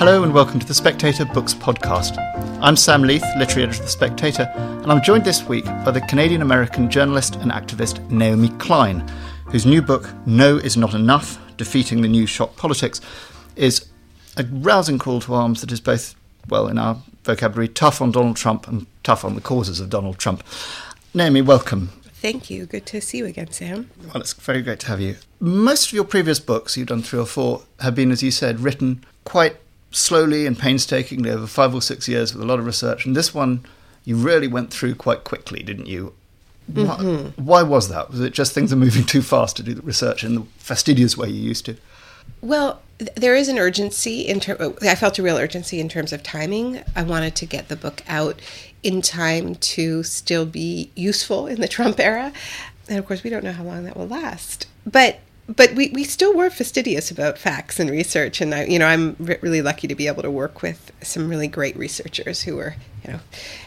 Hello and welcome to the Spectator Books Podcast. I'm Sam Leith, literary editor of The Spectator, and I'm joined this week by the Canadian American journalist and activist Naomi Klein, whose new book, No Is Not Enough Defeating the New Shock Politics, is a rousing call to arms that is both, well, in our vocabulary, tough on Donald Trump and tough on the causes of Donald Trump. Naomi, welcome. Thank you. Good to see you again, Sam. Well, it's very great to have you. Most of your previous books, you've done three or four, have been, as you said, written quite slowly and painstakingly over five or six years with a lot of research. And this one, you really went through quite quickly, didn't you? Mm-hmm. Why, why, was that? Was it just things are moving too fast to do the research in the fastidious way you used to? Well, there is an urgency in terms. I felt a real urgency in terms of timing. I wanted to get the book out in time to still be useful in the Trump era, and of course, we don't know how long that will last. But but we, we still were fastidious about facts and research and I, you know i'm re- really lucky to be able to work with some really great researchers who were you know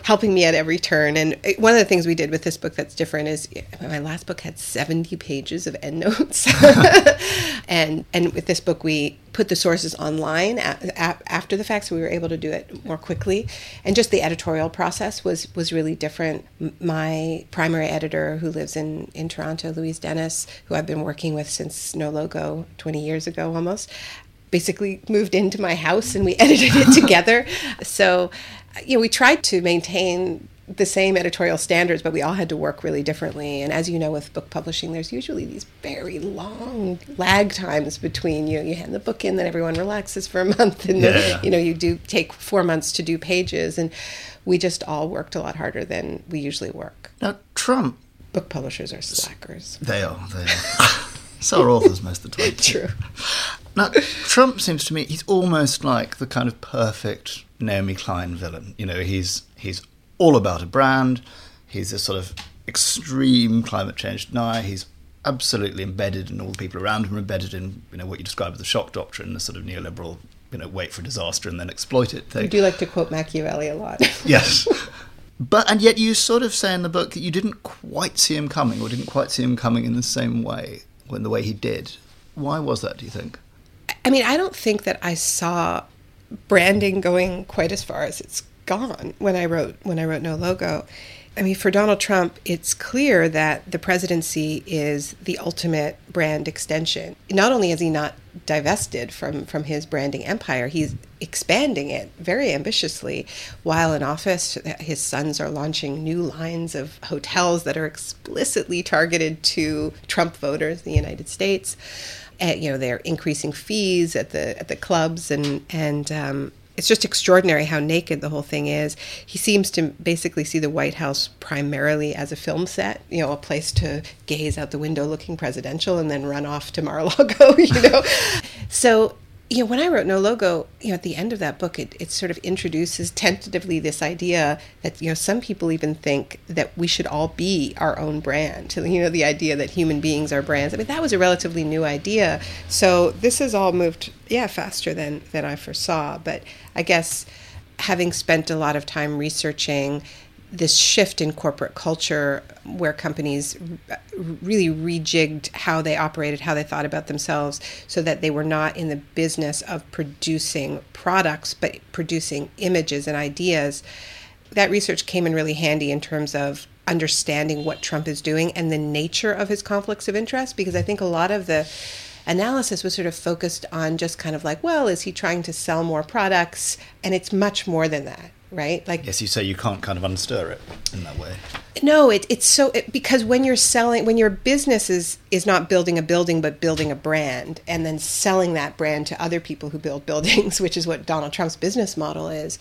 helping me at every turn. And one of the things we did with this book that's different is my last book had 70 pages of endnotes and and with this book we put the sources online after the fact so we were able to do it more quickly. And just the editorial process was was really different. My primary editor who lives in in Toronto Louise Dennys who I've been working with since No Logo 20 years ago almost basically moved into my house and we edited it together. So you know we tried to maintain the same editorial standards, but we all had to work really differently. And as you know, with book publishing, there's usually these very long lag times between you. You hand the book in, then everyone relaxes for a month, and yeah. then, you know you do take four months to do pages. And we just all worked a lot harder than we usually work. Now, Trump. Book publishers are slackers. They are. They are. so are authors most of the time. True. Now, Trump seems to me he's almost like the kind of perfect Naomi Klein villain. You know, he's he's all about a brand. He's a sort of extreme climate change denier. He's absolutely embedded, and all the people around him are embedded in you know what you describe as the shock doctrine, the sort of neoliberal you know wait for disaster and then exploit it thing. You do like to quote Machiavelli a lot. yes. But and yet you sort of say in the book that you didn't quite see him coming, or didn't quite see him coming in the same way, when the way he did. Why was that? Do you think? I mean, I don't think that I saw branding going quite as far as it's gone when I wrote when I wrote No Logo. I mean, for Donald Trump, it's clear that the presidency is the ultimate brand extension. Not only is he not divested from, from his branding empire, he's expanding it very ambitiously. While in office, his sons are launching new lines of hotels that are explicitly targeted to Trump voters in the United States. And, you know, they're increasing fees at the at the clubs and and um, it's just extraordinary how naked the whole thing is. He seems to basically see the White House primarily as a film set, you know, a place to gaze out the window looking presidential and then run off to Mar-a-Lago, you know. so you know, when I wrote No Logo, you know, at the end of that book, it, it sort of introduces tentatively this idea that, you know, some people even think that we should all be our own brand. You know, the idea that human beings are brands. I mean, that was a relatively new idea. So this has all moved, yeah, faster than, than I foresaw. But I guess having spent a lot of time researching this shift in corporate culture where companies really rejigged how they operated, how they thought about themselves, so that they were not in the business of producing products, but producing images and ideas. That research came in really handy in terms of understanding what Trump is doing and the nature of his conflicts of interest, because I think a lot of the analysis was sort of focused on just kind of like, well, is he trying to sell more products? And it's much more than that right? Like yes, you say you can't kind of unstir it in that way. No, it, it's so it, because when you're selling, when your business is is not building a building but building a brand, and then selling that brand to other people who build buildings, which is what Donald Trump's business model is.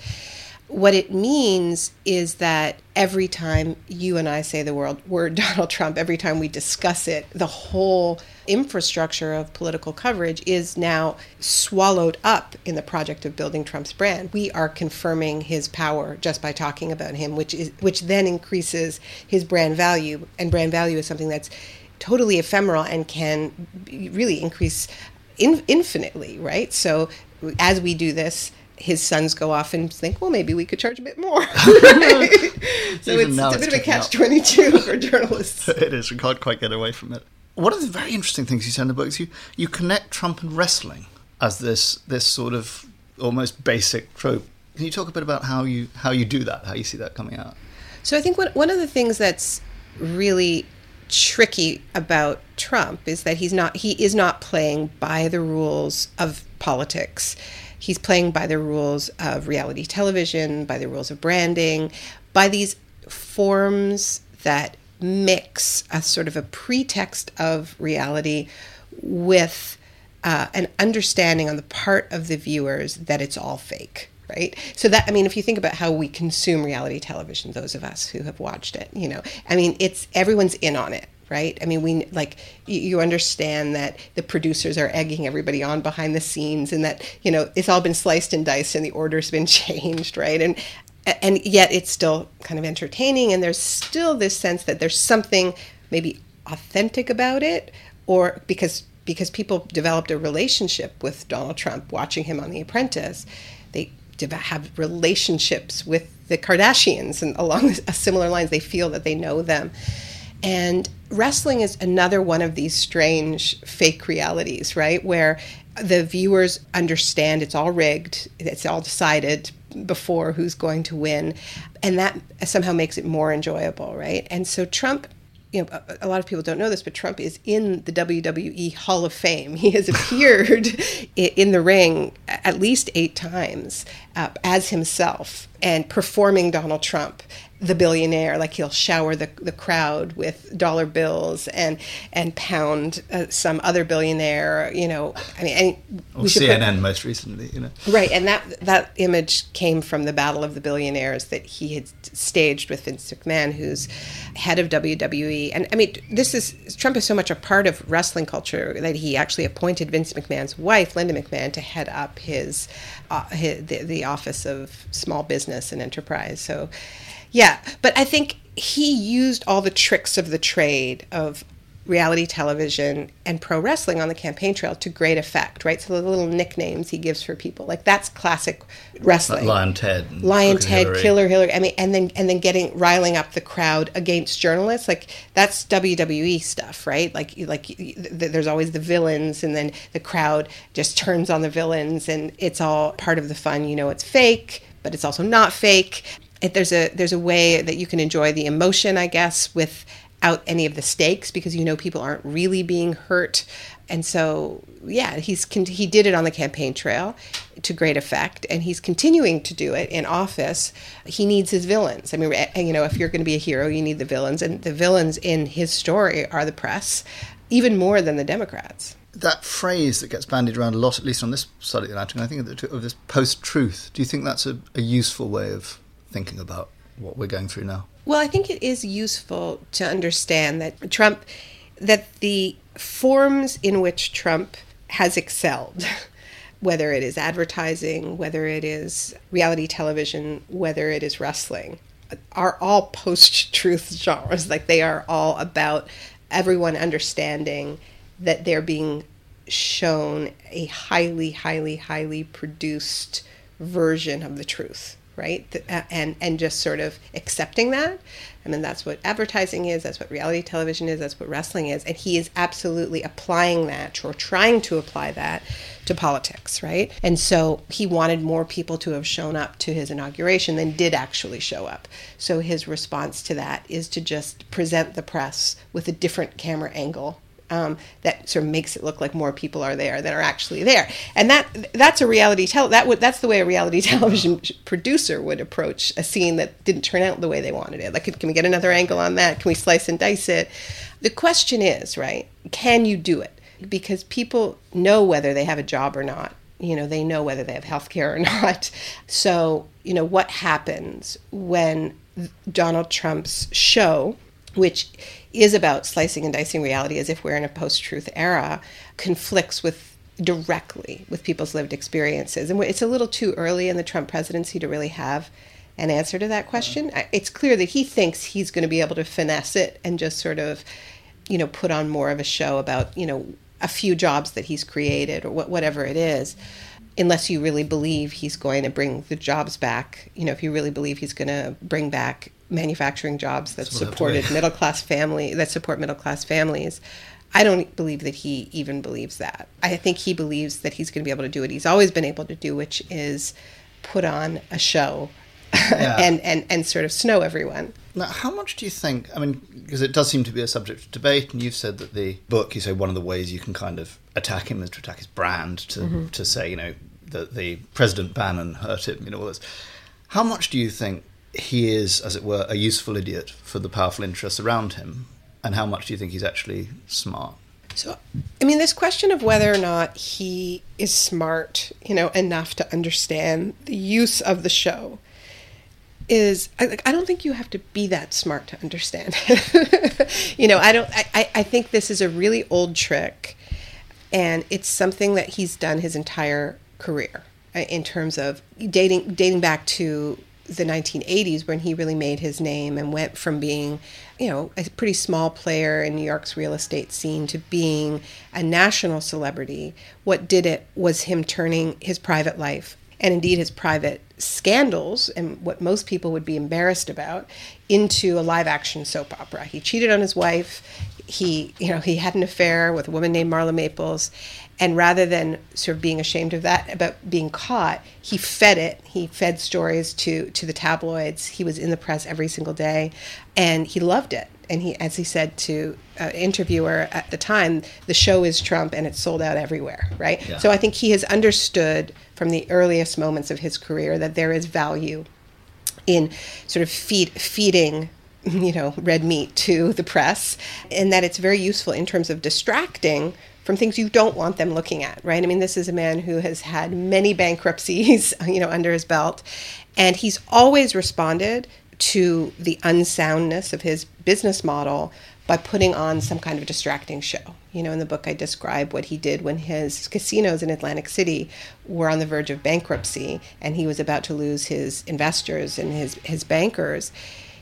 What it means is that every time you and I say the word, word Donald Trump, every time we discuss it, the whole infrastructure of political coverage is now swallowed up in the project of building Trump's brand. We are confirming his power just by talking about him, which is which then increases his brand value. And brand value is something that's totally ephemeral and can really increase in, infinitely, right? So as we do this, his sons go off and think, well, maybe we could charge a bit more. so it's, it's, a bit of a catch 22 for journalists. it is. We can't quite get away from it one of the very interesting things you say in the book is you, you connect Trump and wrestling as this this sort of almost basic trope. Can you talk a bit about how you how you do that? How you see that coming out? So I think one one of the things that's really tricky about Trump is that he's not he is not playing by the rules of politics. He's playing by the rules of reality television, by the rules of branding, by these forms that mix a sort of a pretext of reality with uh, an understanding on the part of the viewers that it's all fake right? So that i mean if you think about how we consume reality television those of us who have watched it you know i mean it's everyone's in on it right? I mean we like you, understand that the producers are egging everybody on behind the scenes and that you know it's all been sliced and diced and the order's been changed right? And and yet it's still kind of entertaining and there's still this sense that there's something maybe authentic about it or because because people developed a relationship with Donald Trump watching him on The Apprentice they have relationships with the Kardashians and along similar lines they feel that they know them. And wrestling is another one of these strange fake realities right? Where the viewers understand it's all rigged it's all decided before who's going to win and that somehow makes it more enjoyable right and so trump you know, a lot of people don't know this, but Trump is in the WWE Hall of Fame. He has appeared in the ring at least eight times as himself and performing Donald Trump the billionaire like he'll shower the, the crowd with dollar bills and and pound uh, some other billionaire you know i mean or cnn put, most recently you know. Right and that that image came from the battle of the billionaires that he had staged with vince mcmahon who's head of wwe and i mean this is trump is so much a part of wrestling culture that he actually appointed vince mcmahon's wife linda mcmahon to head up his, uh, his the, the office of small business and enterprise. So yeah, but I think he used all the tricks of the trade of reality television and pro wrestling on the campaign trail to great effect, right? So the little nicknames he gives for people, like that's classic wrestling. Like Lyin' Ted, Lyin' Ted, Hillary. Killer Hillary. I mean, and then and then getting riling up the crowd against journalists, like that's WWE stuff, right? Like like there's always the villains, and then the crowd just turns on the villains, and it's all part of the fun. You know, it's fake, but it's also not fake it, there's a there's a way that you can enjoy the emotion, I guess, without any of the stakes because you know people aren't really being hurt. And so, yeah, he's he did it on the campaign trail to great effect, and he's continuing to do it in office. He needs his villains. I mean, eh, eh, you know, if you're going to be a hero, you need the villains, and the villains in his story are the press, even more than the Democrats that phrase that gets bandied around a lot, at least on this side of the Atlantic, I think of this post-truth. Do you think that's a, a, useful way of thinking about what we're going through now? Well, I think it is useful to understand that Trump, that the forms in which Trump has excelled, whether it is advertising, whether it is reality television, whether it is wrestling, are all post truth genres. Like they are all about everyone understanding that they're being shown a highly, highly, highly produced version of the truth right? Uh, and and just sort of accepting that. I mean, that's what advertising is. That's what reality television is. That's what wrestling is. And he is absolutely applying that or trying to apply that to politics, right? And so he wanted more people to have shown up to his inauguration than did actually show up. So his response to that is to just present the press with a different camera angle um, that sort of makes it look like more people are there than are actually there. And that that's a reality tell that would that's the way a reality television producer would approach a scene that didn't turn out the way they wanted it. Like, can we get another angle on that? Can we slice and dice it? The question is, right? Can you do it? Because people know whether they have a job or not. You know, they know whether they have health care or not. So, you know, what happens when Donald Trump's show, which is about slicing and dicing reality as if we're in a post truth era conflicts with directly with people's lived experiences. And it's a little too early in the Trump presidency to really have an answer to that question. Mm-hmm. It's clear that he thinks he's going to be able to finesse it and just sort of, you know, put on more of a show about, you know, a few jobs that he's created or whatever it is. Unless you really believe he's going to bring the jobs back, you know, if you really believe he's going to bring back manufacturing jobs that supported middle class family that support middle class families. I don't believe that he even believes that. I think he believes that he's going to be able to do what he's always been able to do, which is put on a show yeah. and, and, and sort of snow everyone. Now, how much do you think? I mean, because it does seem to be a subject of debate, and you've said that the book, you say one of the ways you can kind of attack him is to attack his brand, to, mm-hmm. to say, you know, that the President Bannon hurt him, you know, all this. How much do you think he is, as it were, a useful idiot for the powerful interests around him? And how much do you think he's actually smart? So, I mean, this question of whether or not he is smart, you know, enough to understand the use of the show is I, like, I don't think you have to be that smart to understand. you know, I don't. I, I think this is a really old trick, and it's something that he's done his entire career uh, in terms of dating dating back to the 1980s when he really made his name and went from being, you know, a pretty small player in New York's real estate scene to being a national celebrity. What did it was him turning his private life and indeed his private scandals and what most people would be embarrassed about into a live action soap opera. He cheated on his wife. He, you know, he had an affair with a woman named Marla Maples, and rather than sort of being ashamed of that about being caught, he fed it. He fed stories to to the tabloids. He was in the press every single day, and he loved it. And he, as he said to an interviewer at the time, the show is Trump, and it's sold out everywhere. Right. Yeah. So I think he has understood from the earliest moments of his career that there is value in sort of feed, feeding you know red meat to the press and that it's very useful in terms of distracting from things you don't want them looking at, right? I mean, this is a man who has had many bankruptcies, you know, under his belt, and he's always responded to the unsoundness of his business model by putting on some kind of distracting show. You know, in the book, I describe what he did when his casinos in Atlantic City were on the verge of bankruptcy and he was about to lose his investors and his, his bankers.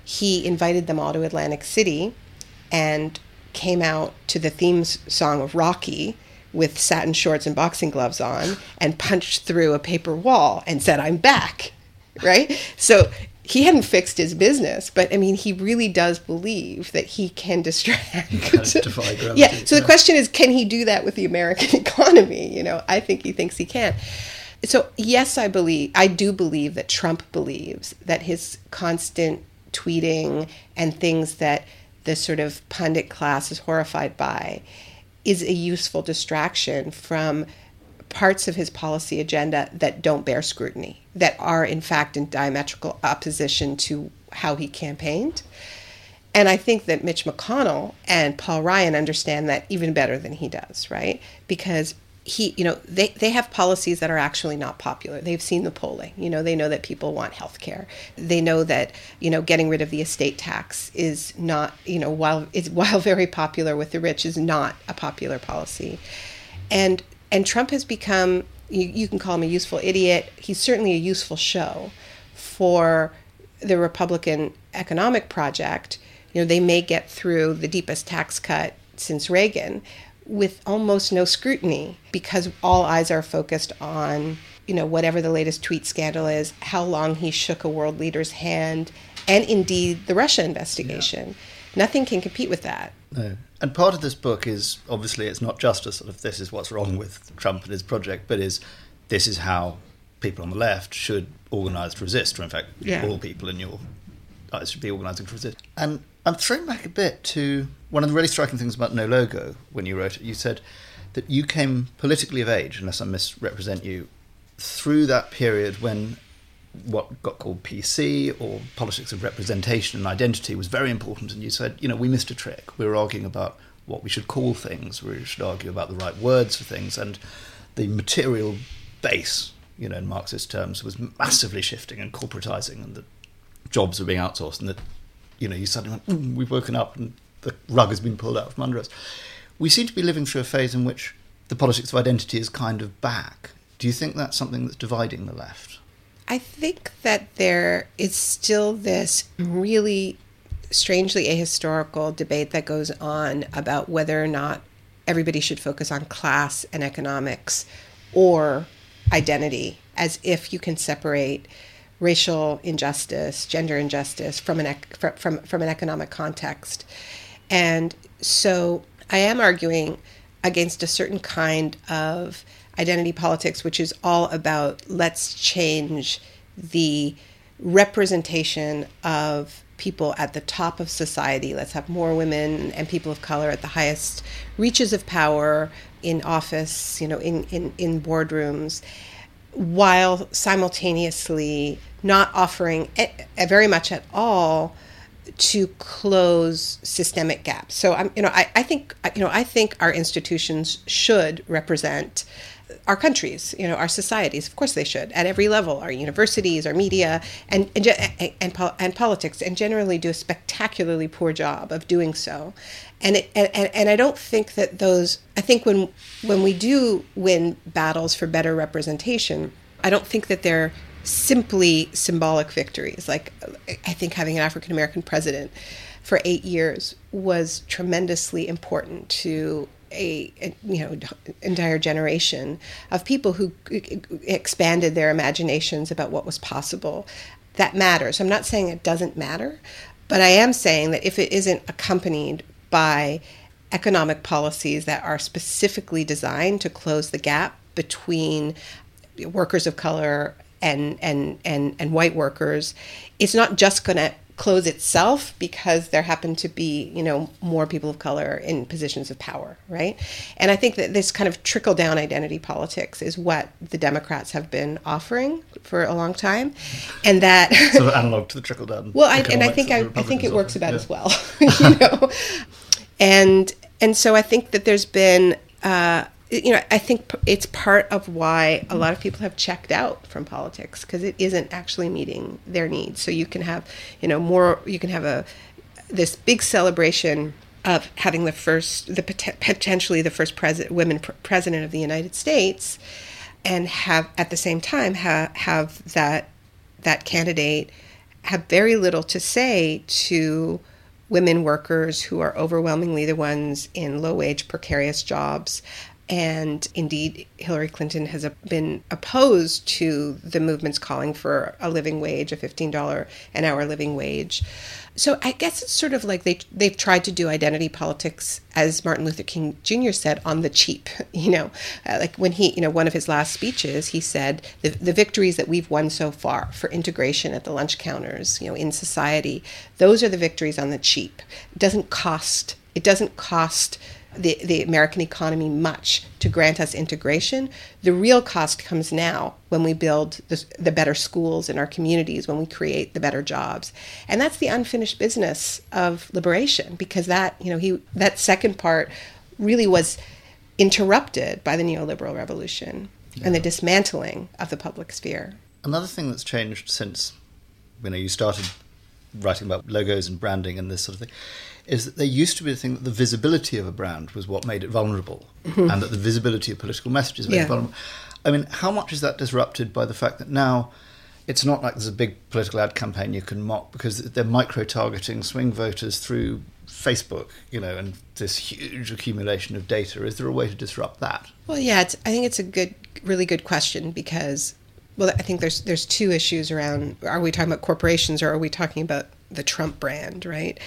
He invited them all to Atlantic City and came out to the theme song of Rocky with satin shorts and boxing gloves on and punched through a paper wall and said, I'm back. Right? So he hadn't fixed his business, but I mean, he really does believe that he can distract. yeah. So the question is, can he do that with the American economy? You know, I think he thinks he can. So yes, I believe, I do believe that Trump believes that his constant tweeting and things that the sort of pundit class is horrified by is a useful distraction from parts of his policy agenda that don't bear scrutiny, that are in fact in diametrical opposition to how he campaigned. And I think that Mitch McConnell and Paul Ryan understand that even better than he does, right? Because he, you know, they, they have policies that are actually not popular. They've seen the polling. You know, they know that people want health care. They know that, you know, getting rid of the estate tax is not, you know, while it's while very popular with the rich is not a popular policy. And and Trump has become you, you can call him a useful idiot. He's certainly a useful show for the Republican economic project. You know, they may get through the deepest tax cut since Reagan, with almost no scrutiny because all eyes are focused on, you know, whatever the latest tweet scandal is, how long he shook a world leader's hand, and indeed the Russia investigation. Yeah. Nothing can compete with that. No. And part of this book is obviously it's not just a sort of this is what's wrong with Trump and his project, but is this is how people on the left should organise to resist, or in fact, yeah. all people in your eyes should be organising to resist. And I'm thrown back a bit to one of the really striking things about No Logo when you wrote it. You said that you came politically of age, unless I misrepresent you, through that period when what got called PC or politics of representation and identity was very important. And you said, you know, we missed a trick. We were arguing about what we should call things. We should argue about the right words for things. And the material base, you know, in Marxist terms, was massively shifting and corporatizing, and the jobs were being outsourced, and that you know, you suddenly went, mm, we've woken up and the rug has been pulled out from under us. We seem to be living through a phase in which the politics of identity is kind of back. Do you think that's something that's dividing the left? I think that there is still this really strangely ahistorical debate that goes on about whether or not everybody should focus on class and economics or identity, as if you can separate racial injustice, gender injustice from an from from an economic context, and so I am arguing against a certain kind of identity politics, which is all about let's change the representation of people at the top of society. Let's have more women and people of color at the highest reaches of power in office, you know, in, in, in boardrooms, while simultaneously not offering very much at all to close systemic gaps. So I'm, you know, I, I think, you know, I think our institutions should represent our countries, you know, our societies. Of course, they should at every level. Our universities, our media, and and and, and, politics, and generally do a spectacularly poor job of doing so. And, it, and and I don't think that those. I think when when we do win battles for better representation, I don't think that they're simply symbolic victories. Like I think having an African American president for eight years was tremendously important to a, a, you know entire generation of people who expanded their imaginations about what was possible. That matters. I'm not saying it doesn't matter, but I am saying that if it isn't accompanied by economic policies that are specifically designed to close the gap between workers of color and and and, and white workers, it's not just going to close itself because there happen to be, you know, more people of color in positions of power, right? And I think that this kind of trickle down identity politics is what the Democrats have been offering for a long time, and that sort of analog to the trickle down. Well, I, and I think I, I think it works about yeah. as well, you know, and and so I think that there's been. Uh, you know, I think it's part of why a lot of people have checked out from politics because it isn't actually meeting their needs. So you can have, you know, more. You can have a this big celebration of having the first, the potentially the first president, women pr- president of the United States, and have at the same time have have that that candidate have very little to say to women workers who are overwhelmingly the ones in low wage precarious jobs and indeed, Hillary Clinton has been opposed to the movements calling for a living wage, a $15 an hour living wage. So I guess it's sort of like they they've tried to do identity politics, as Martin Luther King Jr. said, on the cheap. You know, uh, like when he, you know, one of his last speeches, he said the the victories that we've won so far for integration at the lunch counters, you know, in society, those are the victories on the cheap. It doesn't cost. It doesn't cost the, the American economy much to grant us integration. The real cost comes now when we build the, the, better schools in our communities, when we create the better jobs. And that's the unfinished business of liberation because that, you know, he that second part really was interrupted by the neoliberal revolution yeah. and the dismantling of the public sphere. Another thing that's changed since you know you started writing about logos and branding and this sort of thing is that there used to be a thing that the visibility of a brand was what made it vulnerable, mm-hmm. and that the visibility of political messages made yeah. it vulnerable. I mean, how much is that disrupted by the fact that now it's not like there's a big political ad campaign you can mock because they're micro targeting swing voters through Facebook, you know, and this huge accumulation of data. Is there a way to disrupt that? Well, yeah, I think it's a good, really good question because, well, I think there's there's two issues around: are we talking about corporations or are we talking about the Trump brand, right?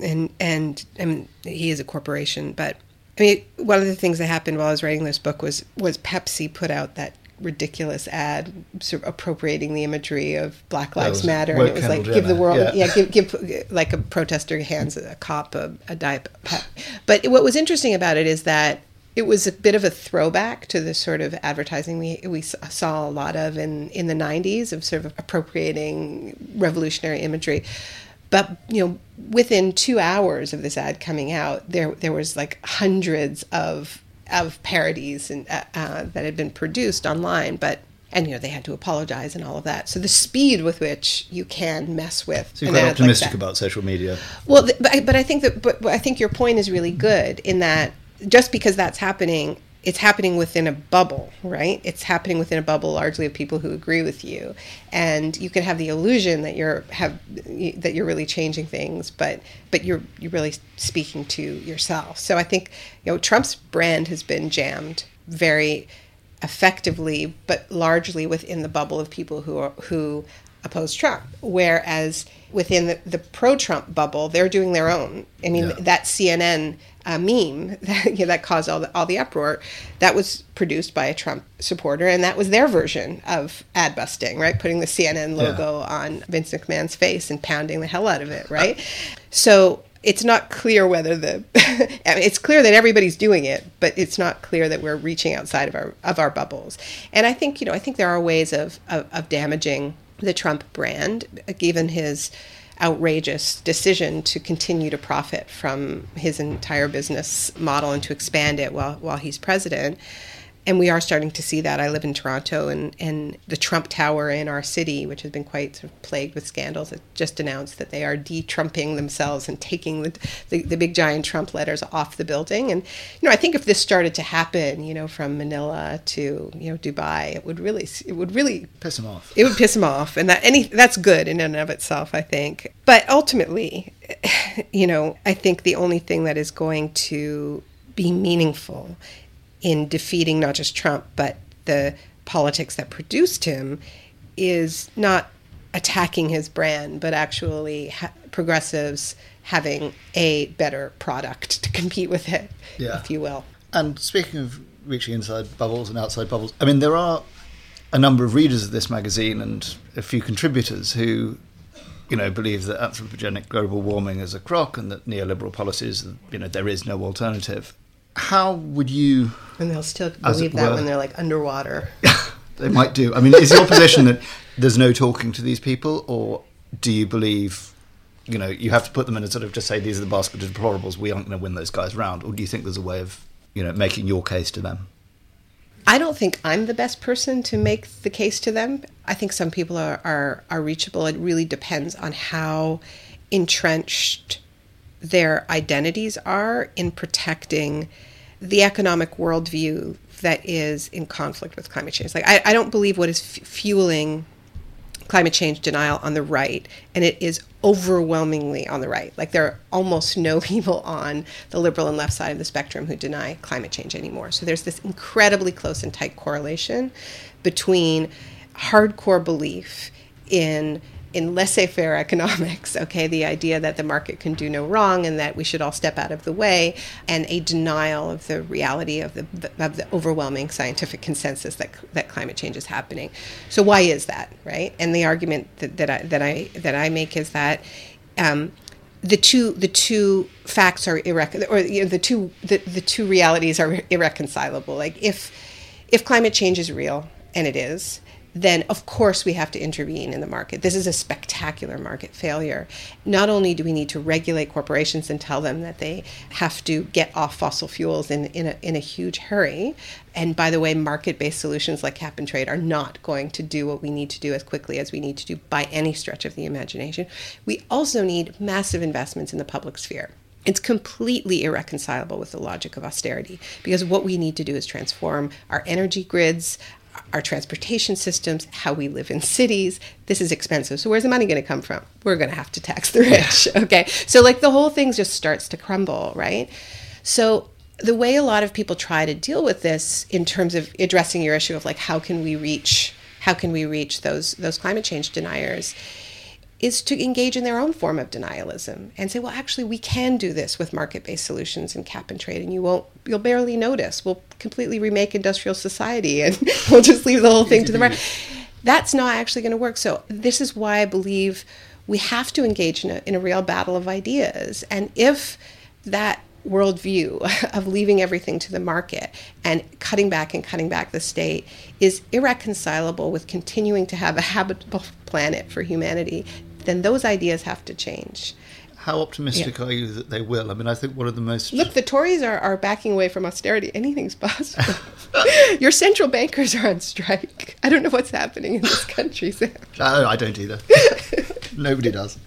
And and I mean he is a corporation, but I mean one of the things that happened while I was writing this book was was Pepsi put out that ridiculous ad sort of appropriating the imagery of Black Lives Matter, and it was like give the world, yeah, yeah. give, give like a protester hands a cop a, a diet pep. But what was interesting about it is that it was a bit of a throwback to the sort of advertising we we saw a lot of in in the 90s of sort of appropriating revolutionary imagery but you know within two hours of this ad coming out there there was like hundreds of of parodies and uh, uh, that had been produced online but and you know they had to apologize and all of that. So the speed with which you can mess with so you're quite optimistic like about social media. Well but, I, but I think that but, but I think your point is really good in that just because that's happening it's happening within a bubble, right? It's happening within a bubble largely of people who agree with you, and you can have the illusion that you're have that you're really changing things, but but you're you're really speaking to yourself. So I think you know Trump's brand has been jammed very effectively, but largely within the bubble of people who are, who oppose Trump. Whereas within the, the pro-Trump bubble, they're doing their own. I mean, yeah. that CNN a uh, meme that, you know, that caused all the, all the uproar. That was produced by a Trump supporter, and that was their version of ad busting, right? Putting the CNN logo yeah. on Vince McMahon's face and pounding the hell out of it, uh, right? so it's not clear whether the I mean, it's clear that everybody's doing it, but it's not clear that we're reaching outside of our of our bubbles. And I think you know I think there are ways of, of, of damaging the Trump brand, given his outrageous decision to continue to profit from his entire business model and to expand it while while he's president and we are starting to see that. I live in Toronto, and, and the Trump Tower in our city, which has been quite sort of plagued with scandals, just announced that they are de-Trumping themselves and taking the, the, the big giant Trump letters off the building. And you know, I think if this started to happen, you know, from Manila to you know Dubai, it would really it would really piss him off. It would piss him off, and that any that's good in and of itself, I think. But ultimately, you know, I think the only thing that is going to be meaningful in defeating not just Trump, but the politics that produced him is not attacking his brand, but actually ha- progressives having a better product to compete with it, yeah. if you will. And speaking of reaching inside bubbles and outside bubbles, I mean, there are a number of readers of this magazine and a few contributors who, you know, believe that anthropogenic global warming is a crock and that neoliberal policies, you know, there is no alternative how would you? And they'll still believe that were, when they're like underwater. they might do. I mean, is your position that there's no talking to these people, or do you believe, you know, you have to put them in and sort of just say these are the basket of deplorables. We aren't going to win those guys round, or do you think there's a way of, you know, making your case to them? I don't think I'm the best person to make the case to them. I think some people are, are, are reachable. It really depends on how entrenched their identities are in protecting the economic worldview that is in conflict with climate change. Like, I, I don't believe what is f- fueling climate change denial on the right, and it is overwhelmingly on the right. Like, there are almost no people on the liberal and left side of the spectrum who deny climate change anymore. So, there's this incredibly close and tight correlation between hardcore belief in in laissez-faire economics, okay, the idea that the market can do no wrong and that we should all step out of the way, and a denial of the reality of the of the overwhelming scientific consensus that that climate change is happening. So why is that, right? And the argument that, that I that I that I make is that. Um, the two the two facts are or you know, the two the, the two realities are irreconcilable. Like if if climate change is real, and it is, then of course we have to intervene in the market. This is a spectacular market failure. Not only do we need to regulate corporations and tell them that they have to get off fossil fuels in, in, a, in a huge hurry, and by the way, market based solutions like cap and trade are not going to do what we need to do as quickly as we need to do by any stretch of the imagination. We also need massive investments in the public sphere. It's completely irreconcilable with the logic of austerity because what we need to do is transform our energy grids, our transportation systems, how we live in cities. This is expensive. So where's the money going to come from? We're going to have to tax the rich. Okay. So like the whole thing just starts to crumble, right? So the way a lot of people try to deal with this in terms of addressing your issue of like how can we reach how can we reach those those climate change deniers is to engage in their own form of denialism and say, well, actually, we can do this with market-based solutions and cap and trade, and you won't, you'll barely notice. We'll completely remake industrial society, and we'll just leave the whole thing to the market. That's not actually going to work. So this is why I believe we have to engage in a, in a real battle of ideas, and if that worldview of leaving everything to the market and cutting back and cutting back the state is irreconcilable with continuing to have a habitable planet for humanity then those ideas have to change. How optimistic yeah. are you that they will? I mean, I think one of the most. Look, the Tories are, are backing away from austerity. Anything's possible. Your central bankers are on strike. I don't know what's happening in this country, Sam. No, oh, I don't either. Nobody does.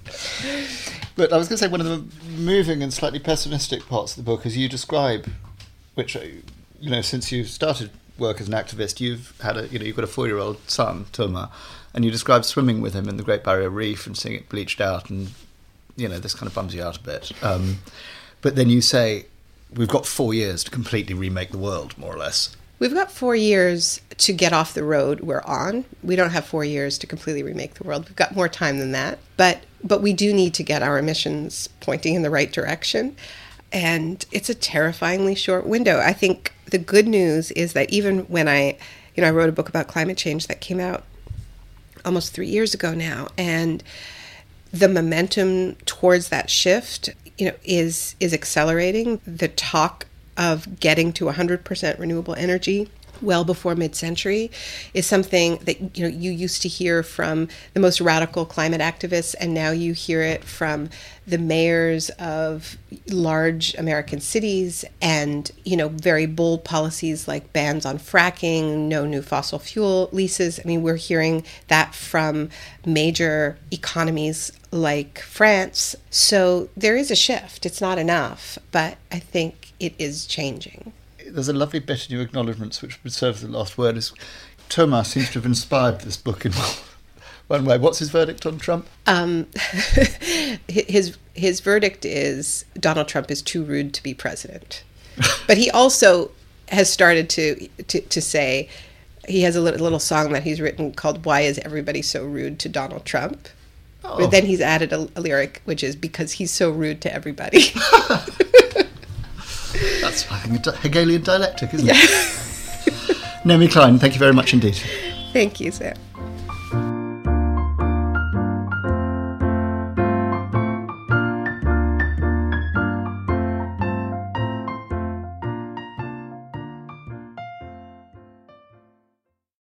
But I was going to say one of the moving and slightly pessimistic parts of the book is you describe, which, uh, you know, since you started work as an activist, you've had a, you know, you've got a four year old son, Toma and you describe swimming with him in the Great Barrier Reef and seeing it bleached out, and you know this kind of bums you out a bit. Um, but then you say we've got four years to completely remake the world, more or less. We've got four years to get off the road we're on. We don't have four years to completely remake the world. We've got more time than that, but but we do need to get our emissions pointing in the right direction. And it's a terrifyingly short window. I think the good news is that even when I, you know, I wrote a book about climate change that came out almost three years ago now, and the momentum towards that shift, you know, is is accelerating. The talk of getting to 100% renewable energy well before mid-century is something that you know you used to hear from the most radical climate activists and now you hear it from the mayors of large American cities and you know very bold policies like bans on fracking, no new fossil fuel leases. I mean we're hearing that from major economies like France. So there is a shift. It's not enough, but I think it is changing there's a lovely bit in your acknowledgements which would serve as the last word. Is Toma seems to have inspired this book in one way. What's his verdict on Trump? Um, his his verdict is Donald Trump is too rude to be president, but he also has started to to, to say he has a little, song that he's written called "Why Is Everybody So Rude to Donald Trump." Oh. But then he's added a, a lyric which is because he's so rude to everybody. That's, a Hegelian dialectic, isn't it? Yes. Naomi Klein, thank you very much indeed. Thank you, Sam.